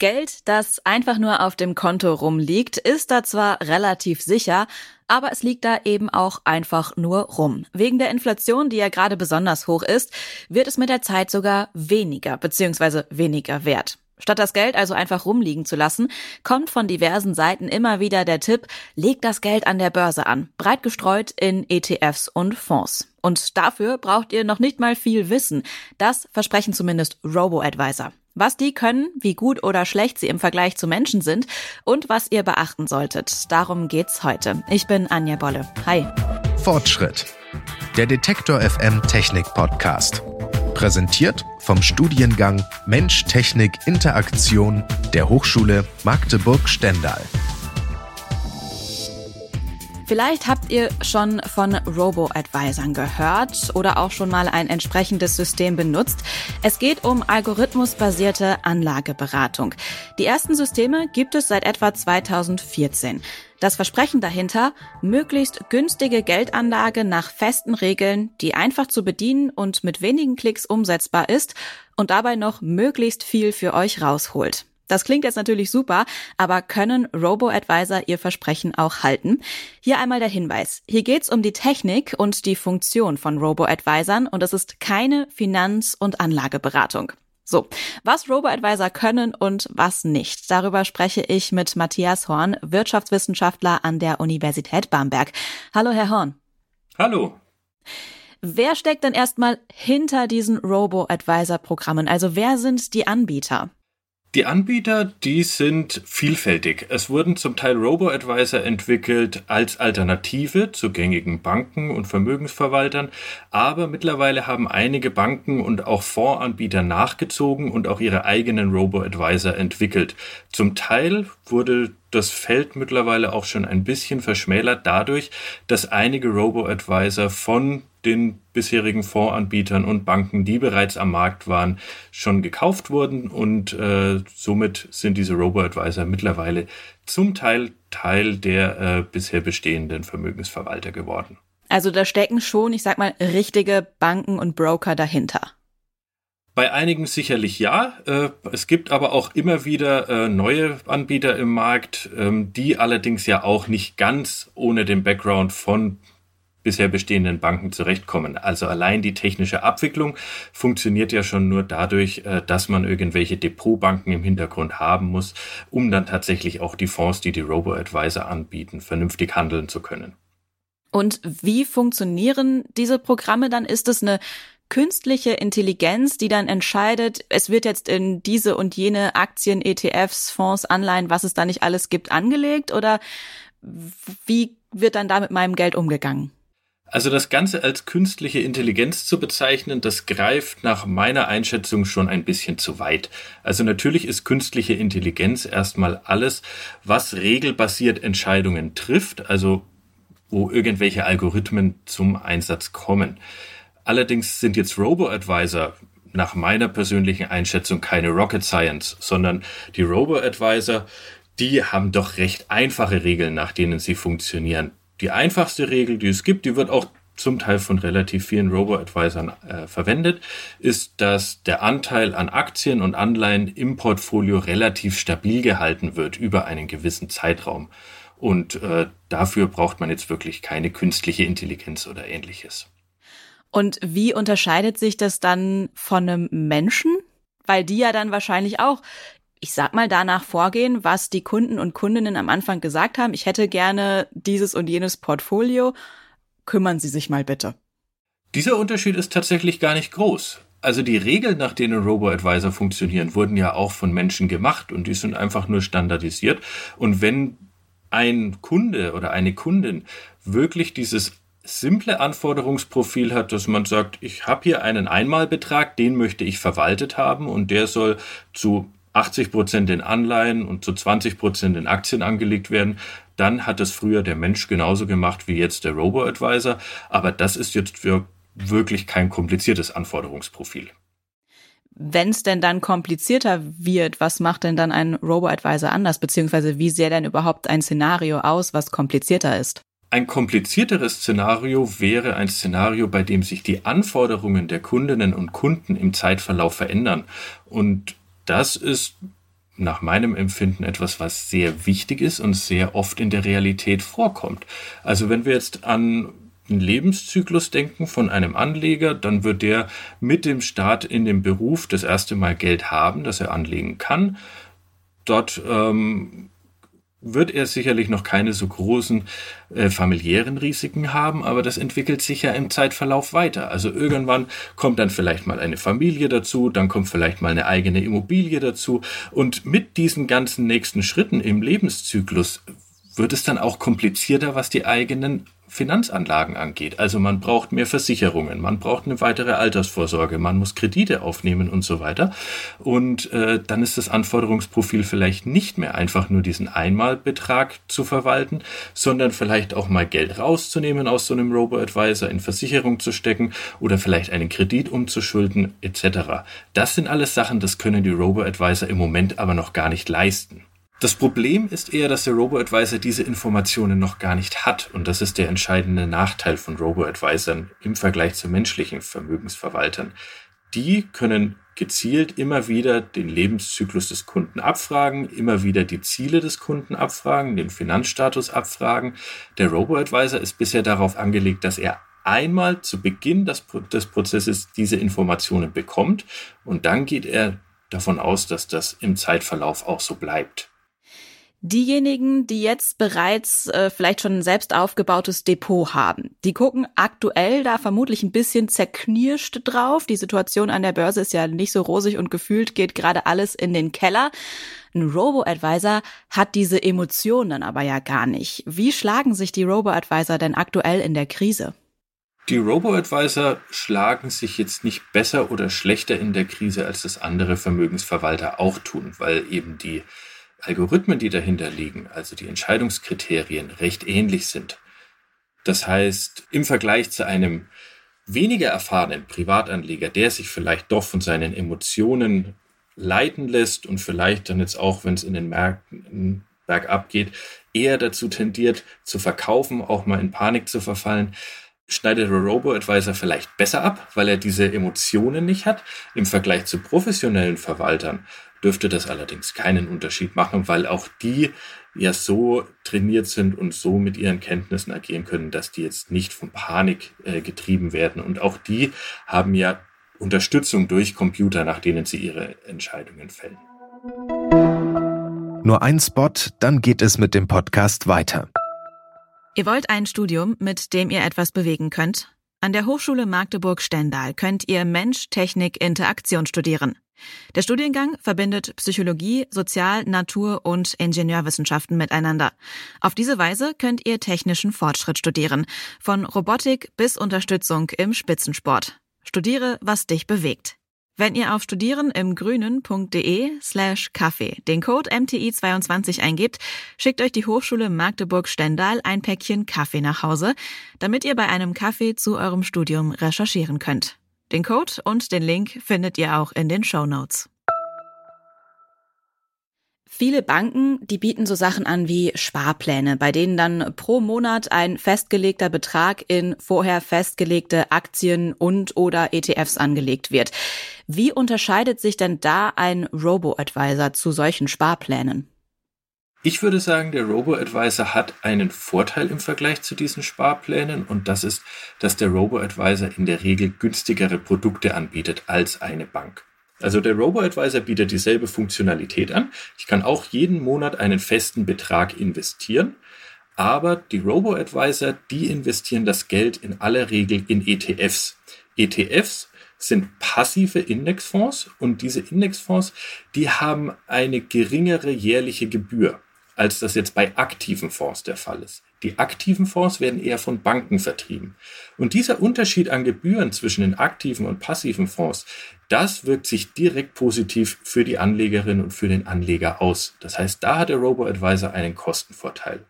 Geld, das einfach nur auf dem Konto rumliegt, ist da zwar relativ sicher, aber es liegt da eben auch einfach nur rum. Wegen der Inflation, die ja gerade besonders hoch ist, wird es mit der Zeit sogar weniger bzw. weniger wert. Statt das Geld also einfach rumliegen zu lassen, kommt von diversen Seiten immer wieder der Tipp, legt das Geld an der Börse an, breit gestreut in ETFs und Fonds. Und dafür braucht ihr noch nicht mal viel Wissen. Das versprechen zumindest Robo-Advisor. Was die können, wie gut oder schlecht sie im Vergleich zu Menschen sind und was ihr beachten solltet. Darum geht's heute. Ich bin Anja Bolle. Hi. Fortschritt. Der Detektor FM Technik Podcast. Präsentiert vom Studiengang Mensch, Technik, Interaktion der Hochschule Magdeburg-Stendal. Vielleicht habt ihr schon von Robo-Advisern gehört oder auch schon mal ein entsprechendes System benutzt. Es geht um algorithmusbasierte Anlageberatung. Die ersten Systeme gibt es seit etwa 2014. Das Versprechen dahinter, möglichst günstige Geldanlage nach festen Regeln, die einfach zu bedienen und mit wenigen Klicks umsetzbar ist und dabei noch möglichst viel für euch rausholt. Das klingt jetzt natürlich super, aber können Robo-Advisor ihr Versprechen auch halten? Hier einmal der Hinweis. Hier geht's um die Technik und die Funktion von Robo-Advisern und es ist keine Finanz- und Anlageberatung. So, was Robo-Advisor können und was nicht, darüber spreche ich mit Matthias Horn, Wirtschaftswissenschaftler an der Universität Bamberg. Hallo, Herr Horn. Hallo. Wer steckt denn erstmal hinter diesen Robo-Advisor-Programmen? Also wer sind die Anbieter? Die Anbieter, die sind vielfältig. Es wurden zum Teil Robo-Advisor entwickelt als Alternative zu gängigen Banken und Vermögensverwaltern, aber mittlerweile haben einige Banken und auch Fondsanbieter nachgezogen und auch ihre eigenen Robo-Advisor entwickelt. Zum Teil wurde das Feld mittlerweile auch schon ein bisschen verschmälert dadurch, dass einige Robo-Advisor von den bisherigen Fondsanbietern und Banken, die bereits am Markt waren, schon gekauft wurden und äh, somit sind diese Robo-Advisor mittlerweile zum Teil Teil der äh, bisher bestehenden Vermögensverwalter geworden. Also da stecken schon, ich sag mal, richtige Banken und Broker dahinter. Bei einigen sicherlich ja. Äh, es gibt aber auch immer wieder äh, neue Anbieter im Markt, ähm, die allerdings ja auch nicht ganz ohne den Background von bisher bestehenden Banken zurechtkommen. Also allein die technische Abwicklung funktioniert ja schon nur dadurch, äh, dass man irgendwelche Depotbanken im Hintergrund haben muss, um dann tatsächlich auch die Fonds, die die Robo-Advisor anbieten, vernünftig handeln zu können. Und wie funktionieren diese Programme dann? Ist es eine künstliche Intelligenz, die dann entscheidet, es wird jetzt in diese und jene Aktien, ETFs, Fonds, Anleihen, was es da nicht alles gibt, angelegt? Oder wie wird dann da mit meinem Geld umgegangen? Also das Ganze als künstliche Intelligenz zu bezeichnen, das greift nach meiner Einschätzung schon ein bisschen zu weit. Also natürlich ist künstliche Intelligenz erstmal alles, was regelbasiert Entscheidungen trifft, also wo irgendwelche Algorithmen zum Einsatz kommen. Allerdings sind jetzt Robo-Advisor nach meiner persönlichen Einschätzung keine Rocket Science, sondern die Robo-Advisor, die haben doch recht einfache Regeln, nach denen sie funktionieren. Die einfachste Regel, die es gibt, die wird auch zum Teil von relativ vielen Robo-Advisern äh, verwendet, ist, dass der Anteil an Aktien und Anleihen im Portfolio relativ stabil gehalten wird über einen gewissen Zeitraum. Und äh, dafür braucht man jetzt wirklich keine künstliche Intelligenz oder ähnliches. Und wie unterscheidet sich das dann von einem Menschen? Weil die ja dann wahrscheinlich auch ich sag mal, danach vorgehen, was die Kunden und Kundinnen am Anfang gesagt haben. Ich hätte gerne dieses und jenes Portfolio. Kümmern Sie sich mal bitte. Dieser Unterschied ist tatsächlich gar nicht groß. Also die Regeln, nach denen Robo-Advisor funktionieren, wurden ja auch von Menschen gemacht und die sind einfach nur standardisiert. Und wenn ein Kunde oder eine Kundin wirklich dieses simple Anforderungsprofil hat, dass man sagt, ich habe hier einen Einmalbetrag, den möchte ich verwaltet haben und der soll zu 80 Prozent in Anleihen und zu 20 Prozent in Aktien angelegt werden, dann hat es früher der Mensch genauso gemacht wie jetzt der Robo-Advisor. Aber das ist jetzt wirklich kein kompliziertes Anforderungsprofil. Wenn es denn dann komplizierter wird, was macht denn dann ein Robo-Advisor anders? Beziehungsweise wie sähe denn überhaupt ein Szenario aus, was komplizierter ist? Ein komplizierteres Szenario wäre ein Szenario, bei dem sich die Anforderungen der Kundinnen und Kunden im Zeitverlauf verändern. Und das ist nach meinem Empfinden etwas, was sehr wichtig ist und sehr oft in der Realität vorkommt. Also wenn wir jetzt an einen Lebenszyklus denken von einem Anleger, dann wird der mit dem Start in den Beruf das erste Mal Geld haben, das er anlegen kann. Dort ähm, wird er sicherlich noch keine so großen äh, familiären Risiken haben, aber das entwickelt sich ja im Zeitverlauf weiter. Also irgendwann kommt dann vielleicht mal eine Familie dazu, dann kommt vielleicht mal eine eigene Immobilie dazu und mit diesen ganzen nächsten Schritten im Lebenszyklus wird es dann auch komplizierter, was die eigenen Finanzanlagen angeht. Also man braucht mehr Versicherungen, man braucht eine weitere Altersvorsorge, man muss Kredite aufnehmen und so weiter. Und äh, dann ist das Anforderungsprofil vielleicht nicht mehr einfach nur diesen Einmalbetrag zu verwalten, sondern vielleicht auch mal Geld rauszunehmen aus so einem Robo-Advisor, in Versicherung zu stecken oder vielleicht einen Kredit umzuschulden etc. Das sind alles Sachen, das können die Robo-Advisor im Moment aber noch gar nicht leisten. Das Problem ist eher, dass der Robo-Advisor diese Informationen noch gar nicht hat. Und das ist der entscheidende Nachteil von Robo-Advisern im Vergleich zu menschlichen Vermögensverwaltern. Die können gezielt immer wieder den Lebenszyklus des Kunden abfragen, immer wieder die Ziele des Kunden abfragen, den Finanzstatus abfragen. Der Robo-Advisor ist bisher darauf angelegt, dass er einmal zu Beginn des, des Prozesses diese Informationen bekommt und dann geht er davon aus, dass das im Zeitverlauf auch so bleibt. Diejenigen, die jetzt bereits äh, vielleicht schon ein selbst aufgebautes Depot haben, die gucken aktuell da vermutlich ein bisschen zerknirscht drauf. Die Situation an der Börse ist ja nicht so rosig und gefühlt geht gerade alles in den Keller. Ein Robo-Advisor hat diese Emotionen aber ja gar nicht. Wie schlagen sich die Robo-Advisor denn aktuell in der Krise? Die Robo-Advisor schlagen sich jetzt nicht besser oder schlechter in der Krise, als das andere Vermögensverwalter auch tun, weil eben die Algorithmen, die dahinter liegen, also die Entscheidungskriterien, recht ähnlich sind. Das heißt, im Vergleich zu einem weniger erfahrenen Privatanleger, der sich vielleicht doch von seinen Emotionen leiten lässt und vielleicht dann jetzt auch, wenn es in den Märkten bergab geht, eher dazu tendiert zu verkaufen, auch mal in Panik zu verfallen, schneidet der Robo-Advisor vielleicht besser ab, weil er diese Emotionen nicht hat. Im Vergleich zu professionellen Verwaltern dürfte das allerdings keinen Unterschied machen, weil auch die ja so trainiert sind und so mit ihren Kenntnissen agieren können, dass die jetzt nicht von Panik äh, getrieben werden. Und auch die haben ja Unterstützung durch Computer, nach denen sie ihre Entscheidungen fällen. Nur ein Spot, dann geht es mit dem Podcast weiter. Ihr wollt ein Studium, mit dem ihr etwas bewegen könnt? An der Hochschule Magdeburg-Stendal könnt ihr Mensch, Technik, Interaktion studieren. Der Studiengang verbindet Psychologie, Sozial-, Natur- und Ingenieurwissenschaften miteinander. Auf diese Weise könnt ihr technischen Fortschritt studieren, von Robotik bis Unterstützung im Spitzensport. Studiere, was dich bewegt. Wenn ihr auf studieren im grünen.de slash Kaffee den Code MTI22 eingebt, schickt euch die Hochschule Magdeburg-Stendal ein Päckchen Kaffee nach Hause, damit ihr bei einem Kaffee zu eurem Studium recherchieren könnt. Den Code und den Link findet ihr auch in den Show Notes. Viele Banken, die bieten so Sachen an wie Sparpläne, bei denen dann pro Monat ein festgelegter Betrag in vorher festgelegte Aktien und oder ETFs angelegt wird. Wie unterscheidet sich denn da ein Robo-Advisor zu solchen Sparplänen? Ich würde sagen, der Robo-Advisor hat einen Vorteil im Vergleich zu diesen Sparplänen und das ist, dass der Robo-Advisor in der Regel günstigere Produkte anbietet als eine Bank. Also der Robo-Advisor bietet dieselbe Funktionalität an. Ich kann auch jeden Monat einen festen Betrag investieren, aber die Robo-Advisor, die investieren das Geld in aller Regel in ETFs. ETFs sind passive Indexfonds und diese Indexfonds, die haben eine geringere jährliche Gebühr als das jetzt bei aktiven Fonds der Fall ist. Die aktiven Fonds werden eher von Banken vertrieben. Und dieser Unterschied an Gebühren zwischen den aktiven und passiven Fonds, das wirkt sich direkt positiv für die Anlegerin und für den Anleger aus. Das heißt, da hat der Robo-Advisor einen Kostenvorteil.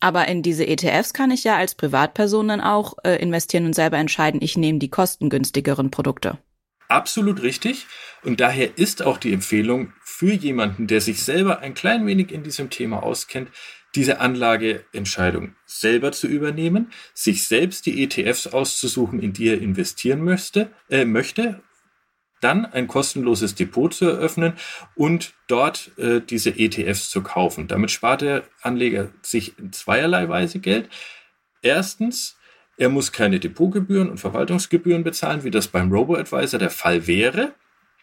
Aber in diese ETFs kann ich ja als Privatperson dann auch äh, investieren und selber entscheiden, ich nehme die kostengünstigeren Produkte. Absolut richtig. Und daher ist auch die Empfehlung für jemanden, der sich selber ein klein wenig in diesem Thema auskennt, diese Anlageentscheidung selber zu übernehmen, sich selbst die ETFs auszusuchen, in die er investieren möchte, äh, möchte dann ein kostenloses Depot zu eröffnen und dort äh, diese ETFs zu kaufen. Damit spart der Anleger sich in zweierlei Weise Geld. Erstens, er muss keine Depotgebühren und Verwaltungsgebühren bezahlen, wie das beim Robo-Advisor der Fall wäre.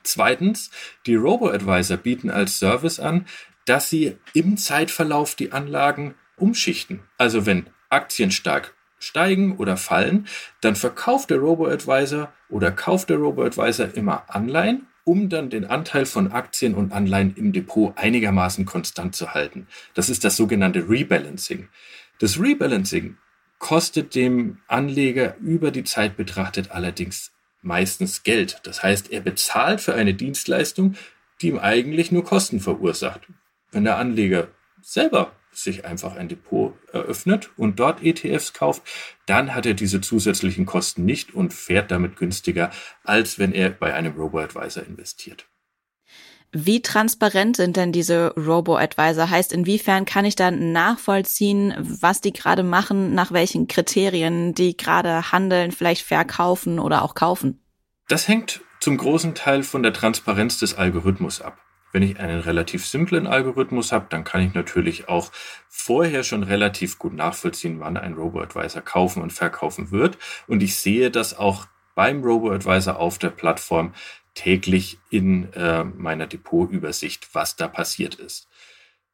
Zweitens, die Robo-Advisor bieten als Service an, dass sie im Zeitverlauf die Anlagen umschichten. Also wenn Aktien stark steigen oder fallen, dann verkauft der Robo-Advisor oder kauft der Robo-Advisor immer Anleihen, um dann den Anteil von Aktien und Anleihen im Depot einigermaßen konstant zu halten. Das ist das sogenannte Rebalancing. Das Rebalancing kostet dem Anleger über die Zeit betrachtet allerdings meistens Geld. Das heißt, er bezahlt für eine Dienstleistung, die ihm eigentlich nur Kosten verursacht. Wenn der Anleger selber sich einfach ein Depot eröffnet und dort ETFs kauft, dann hat er diese zusätzlichen Kosten nicht und fährt damit günstiger, als wenn er bei einem Robo-Advisor investiert. Wie transparent sind denn diese Robo-Advisor? Heißt, inwiefern kann ich dann nachvollziehen, was die gerade machen, nach welchen Kriterien die gerade handeln, vielleicht verkaufen oder auch kaufen? Das hängt zum großen Teil von der Transparenz des Algorithmus ab. Wenn ich einen relativ simplen Algorithmus habe, dann kann ich natürlich auch vorher schon relativ gut nachvollziehen, wann ein Robo-Advisor kaufen und verkaufen wird. Und ich sehe das auch beim Robo-Advisor auf der Plattform täglich in äh, meiner Depotübersicht, was da passiert ist.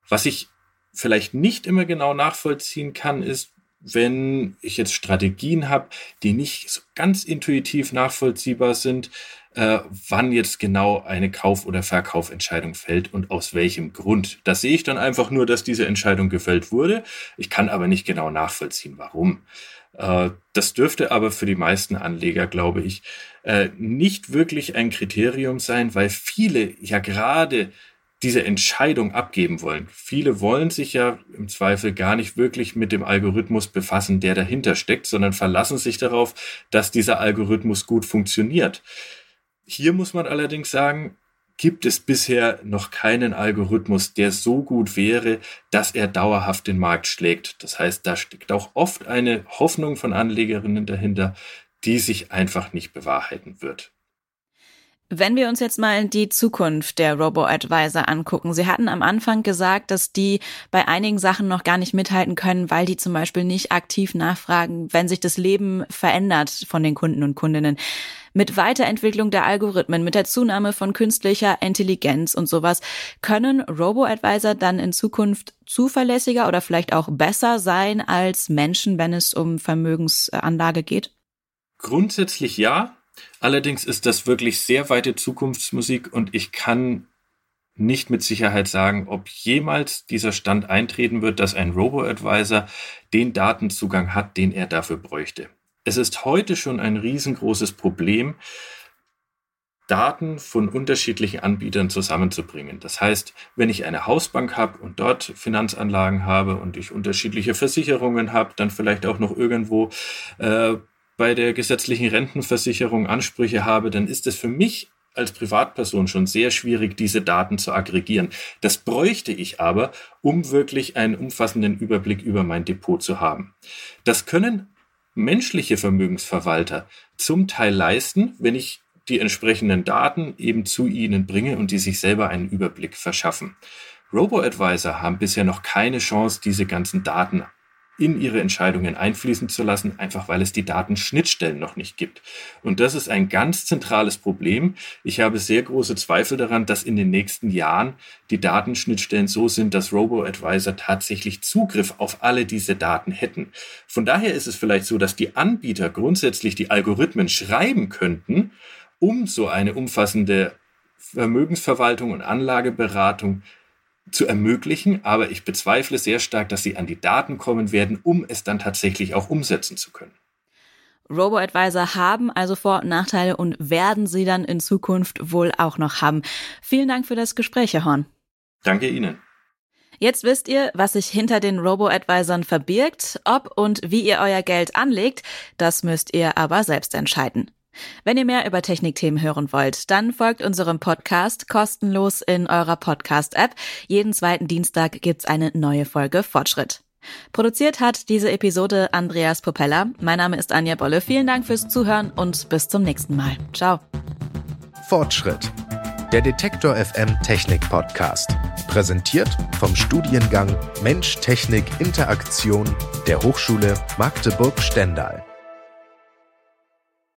Was ich vielleicht nicht immer genau nachvollziehen kann, ist, wenn ich jetzt Strategien habe, die nicht so ganz intuitiv nachvollziehbar sind, äh, wann jetzt genau eine Kauf- oder Verkaufentscheidung fällt und aus welchem Grund. Das sehe ich dann einfach nur, dass diese Entscheidung gefällt wurde. Ich kann aber nicht genau nachvollziehen, warum. Äh, das dürfte aber für die meisten Anleger, glaube ich, äh, nicht wirklich ein Kriterium sein, weil viele ja gerade diese Entscheidung abgeben wollen. Viele wollen sich ja im Zweifel gar nicht wirklich mit dem Algorithmus befassen, der dahinter steckt, sondern verlassen sich darauf, dass dieser Algorithmus gut funktioniert. Hier muss man allerdings sagen, gibt es bisher noch keinen Algorithmus, der so gut wäre, dass er dauerhaft den Markt schlägt. Das heißt, da steckt auch oft eine Hoffnung von Anlegerinnen dahinter, die sich einfach nicht bewahrheiten wird. Wenn wir uns jetzt mal die Zukunft der Robo-Advisor angucken. Sie hatten am Anfang gesagt, dass die bei einigen Sachen noch gar nicht mithalten können, weil die zum Beispiel nicht aktiv nachfragen, wenn sich das Leben verändert von den Kunden und Kundinnen. Mit Weiterentwicklung der Algorithmen, mit der Zunahme von künstlicher Intelligenz und sowas, können Robo-Advisor dann in Zukunft zuverlässiger oder vielleicht auch besser sein als Menschen, wenn es um Vermögensanlage geht? Grundsätzlich ja. Allerdings ist das wirklich sehr weite Zukunftsmusik und ich kann nicht mit Sicherheit sagen, ob jemals dieser Stand eintreten wird, dass ein Robo-Advisor den Datenzugang hat, den er dafür bräuchte. Es ist heute schon ein riesengroßes Problem, Daten von unterschiedlichen Anbietern zusammenzubringen. Das heißt, wenn ich eine Hausbank habe und dort Finanzanlagen habe und ich unterschiedliche Versicherungen habe, dann vielleicht auch noch irgendwo äh, bei der gesetzlichen Rentenversicherung Ansprüche habe, dann ist es für mich als Privatperson schon sehr schwierig, diese Daten zu aggregieren. Das bräuchte ich aber, um wirklich einen umfassenden Überblick über mein Depot zu haben. Das können menschliche Vermögensverwalter zum Teil leisten, wenn ich die entsprechenden Daten eben zu ihnen bringe und die sich selber einen Überblick verschaffen. Robo-Advisor haben bisher noch keine Chance, diese ganzen Daten in ihre Entscheidungen einfließen zu lassen, einfach weil es die Datenschnittstellen noch nicht gibt. Und das ist ein ganz zentrales Problem. Ich habe sehr große Zweifel daran, dass in den nächsten Jahren die Datenschnittstellen so sind, dass Robo-Advisor tatsächlich Zugriff auf alle diese Daten hätten. Von daher ist es vielleicht so, dass die Anbieter grundsätzlich die Algorithmen schreiben könnten, um so eine umfassende Vermögensverwaltung und Anlageberatung zu ermöglichen, aber ich bezweifle sehr stark, dass sie an die Daten kommen werden, um es dann tatsächlich auch umsetzen zu können. Robo-Advisor haben also Vor- und Nachteile und werden sie dann in Zukunft wohl auch noch haben. Vielen Dank für das Gespräch, Herr Horn. Danke Ihnen. Jetzt wisst ihr, was sich hinter den Robo-Advisern verbirgt. Ob und wie ihr euer Geld anlegt, das müsst ihr aber selbst entscheiden. Wenn ihr mehr über Technikthemen hören wollt, dann folgt unserem Podcast kostenlos in eurer Podcast-App. Jeden zweiten Dienstag gibt's eine neue Folge Fortschritt. Produziert hat diese Episode Andreas Popella. Mein Name ist Anja Bolle. Vielen Dank fürs Zuhören und bis zum nächsten Mal. Ciao. Fortschritt. Der Detektor FM Technik Podcast. Präsentiert vom Studiengang Mensch Technik Interaktion der Hochschule Magdeburg-Stendal.